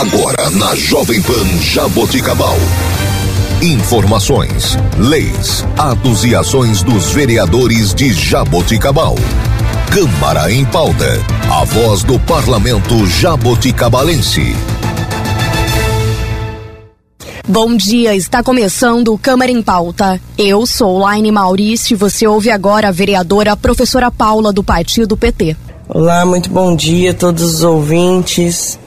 Agora na Jovem Pan Jaboticabal. Informações, leis, atos e ações dos vereadores de Jaboticabal. Câmara em pauta. A voz do parlamento jaboticabalense. Bom dia, está começando o Câmara em Pauta. Eu sou Laine Maurício e você ouve agora a vereadora professora Paula do Partido PT. Olá, muito bom dia a todos os ouvintes.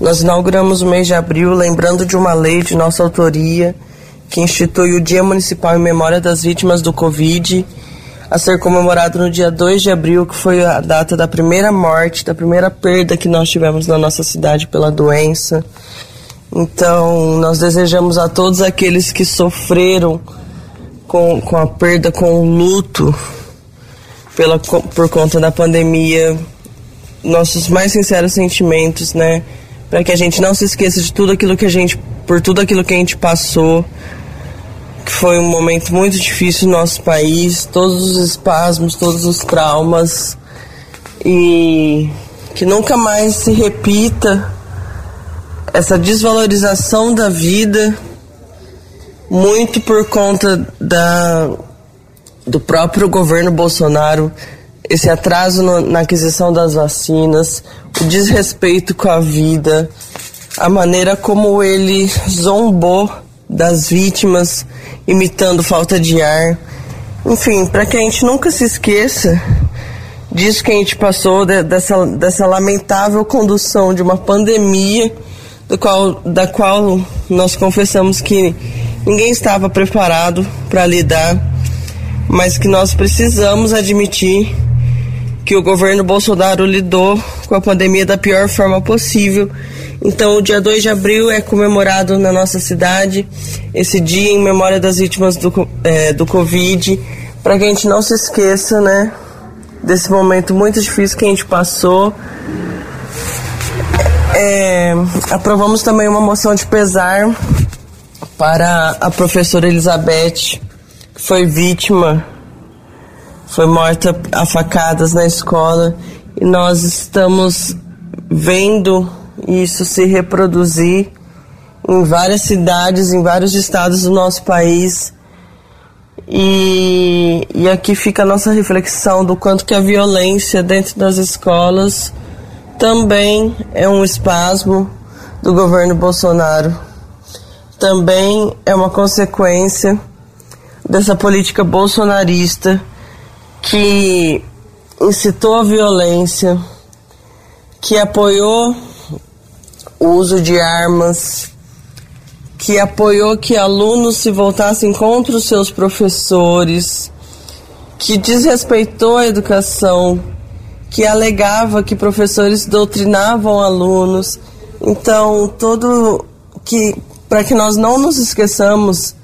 Nós inauguramos o mês de abril lembrando de uma lei de nossa autoria que institui o Dia Municipal em Memória das Vítimas do Covid, a ser comemorado no dia 2 de abril, que foi a data da primeira morte, da primeira perda que nós tivemos na nossa cidade pela doença. Então, nós desejamos a todos aqueles que sofreram com, com a perda, com o luto pela, por conta da pandemia, nossos mais sinceros sentimentos, né? Para que a gente não se esqueça de tudo aquilo que a gente, por tudo aquilo que a gente passou, que foi um momento muito difícil no nosso país, todos os espasmos, todos os traumas, e que nunca mais se repita essa desvalorização da vida, muito por conta da, do próprio governo Bolsonaro, esse atraso no, na aquisição das vacinas, o desrespeito com a vida, a maneira como ele zombou das vítimas, imitando falta de ar. Enfim, para que a gente nunca se esqueça disso que a gente passou, de, dessa, dessa lamentável condução de uma pandemia do qual, da qual nós confessamos que ninguém estava preparado para lidar, mas que nós precisamos admitir que o governo Bolsonaro lidou com a pandemia da pior forma possível. Então, o dia 2 de abril é comemorado na nossa cidade, esse dia em memória das vítimas do, é, do Covid, para que a gente não se esqueça, né, desse momento muito difícil que a gente passou é, aprovamos também uma moção de pesar para a professora Elizabeth, que foi vítima, foi morta a facadas na escola, e nós estamos vendo isso se reproduzir em várias cidades, em vários estados do nosso país. E, e aqui fica a nossa reflexão do quanto que a violência dentro das escolas também é um espasmo do governo Bolsonaro. Também é uma consequência dessa política bolsonarista que incitou a violência, que apoiou o uso de armas, que apoiou que alunos se voltassem contra os seus professores, que desrespeitou a educação que alegava que professores doutrinavam alunos. Então, todo que para que nós não nos esqueçamos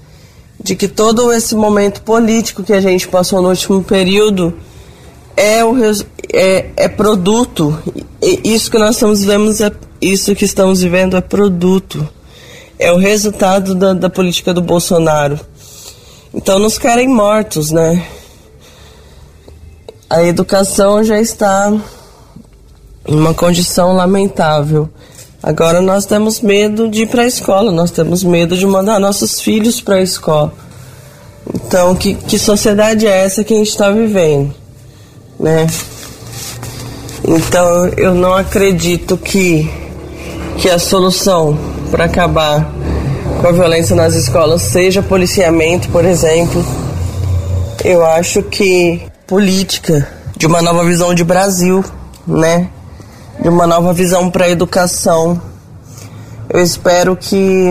de que todo esse momento político que a gente passou no último período é o é, é produto. E isso que nós estamos vivendo é isso que estamos vivendo é produto. É o resultado da, da política do Bolsonaro. Então nos querem mortos, né? a educação já está em uma condição lamentável. Agora nós temos medo de ir para a escola, nós temos medo de mandar nossos filhos para a escola. Então, que, que sociedade é essa que a gente está vivendo? Né? Então, eu não acredito que, que a solução para acabar com a violência nas escolas seja policiamento, por exemplo. Eu acho que política, de uma nova visão de Brasil, né? De uma nova visão para a educação. Eu espero que,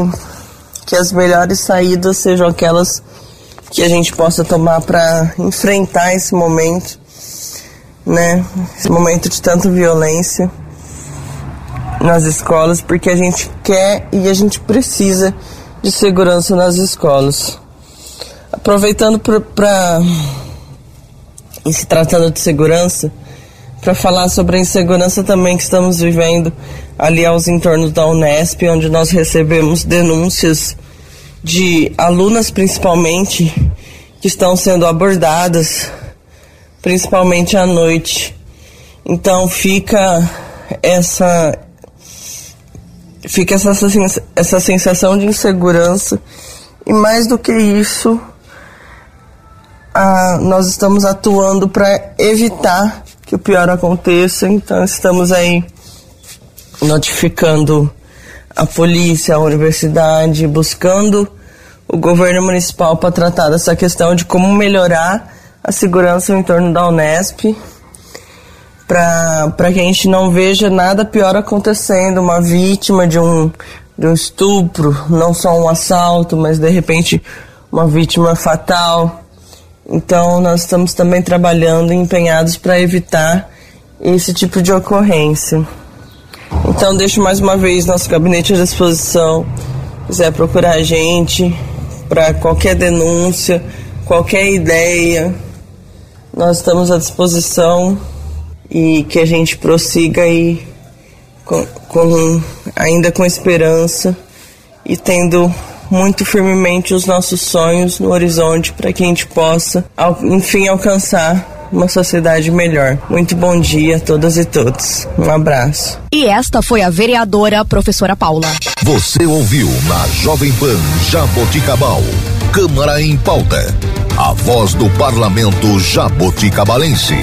que as melhores saídas sejam aquelas que a gente possa tomar para enfrentar esse momento, né? Esse momento de tanta violência nas escolas, porque a gente quer e a gente precisa de segurança nas escolas. Aproveitando para se tratando de segurança, para falar sobre a insegurança também que estamos vivendo ali aos entornos da Unesp, onde nós recebemos denúncias de alunas principalmente que estão sendo abordadas, principalmente à noite. Então fica essa fica essa, essa sensação de insegurança e mais do que isso, a, nós estamos atuando para evitar que o pior aconteça, então estamos aí notificando a polícia, a universidade, buscando o governo municipal para tratar dessa questão de como melhorar a segurança em torno da Unesp, para que a gente não veja nada pior acontecendo, uma vítima de um, de um estupro, não só um assalto, mas de repente uma vítima fatal. Então nós estamos também trabalhando empenhados para evitar esse tipo de ocorrência. Então deixo mais uma vez nosso gabinete à disposição. Se quiser procurar a gente para qualquer denúncia, qualquer ideia, nós estamos à disposição e que a gente prossiga aí com, com ainda com esperança e tendo muito firmemente os nossos sonhos no horizonte para que a gente possa, enfim, alcançar uma sociedade melhor. Muito bom dia a todas e todos. Um abraço. E esta foi a vereadora professora Paula. Você ouviu na Jovem Pan Jaboticabal. Câmara em pauta. A voz do parlamento jaboticabalense.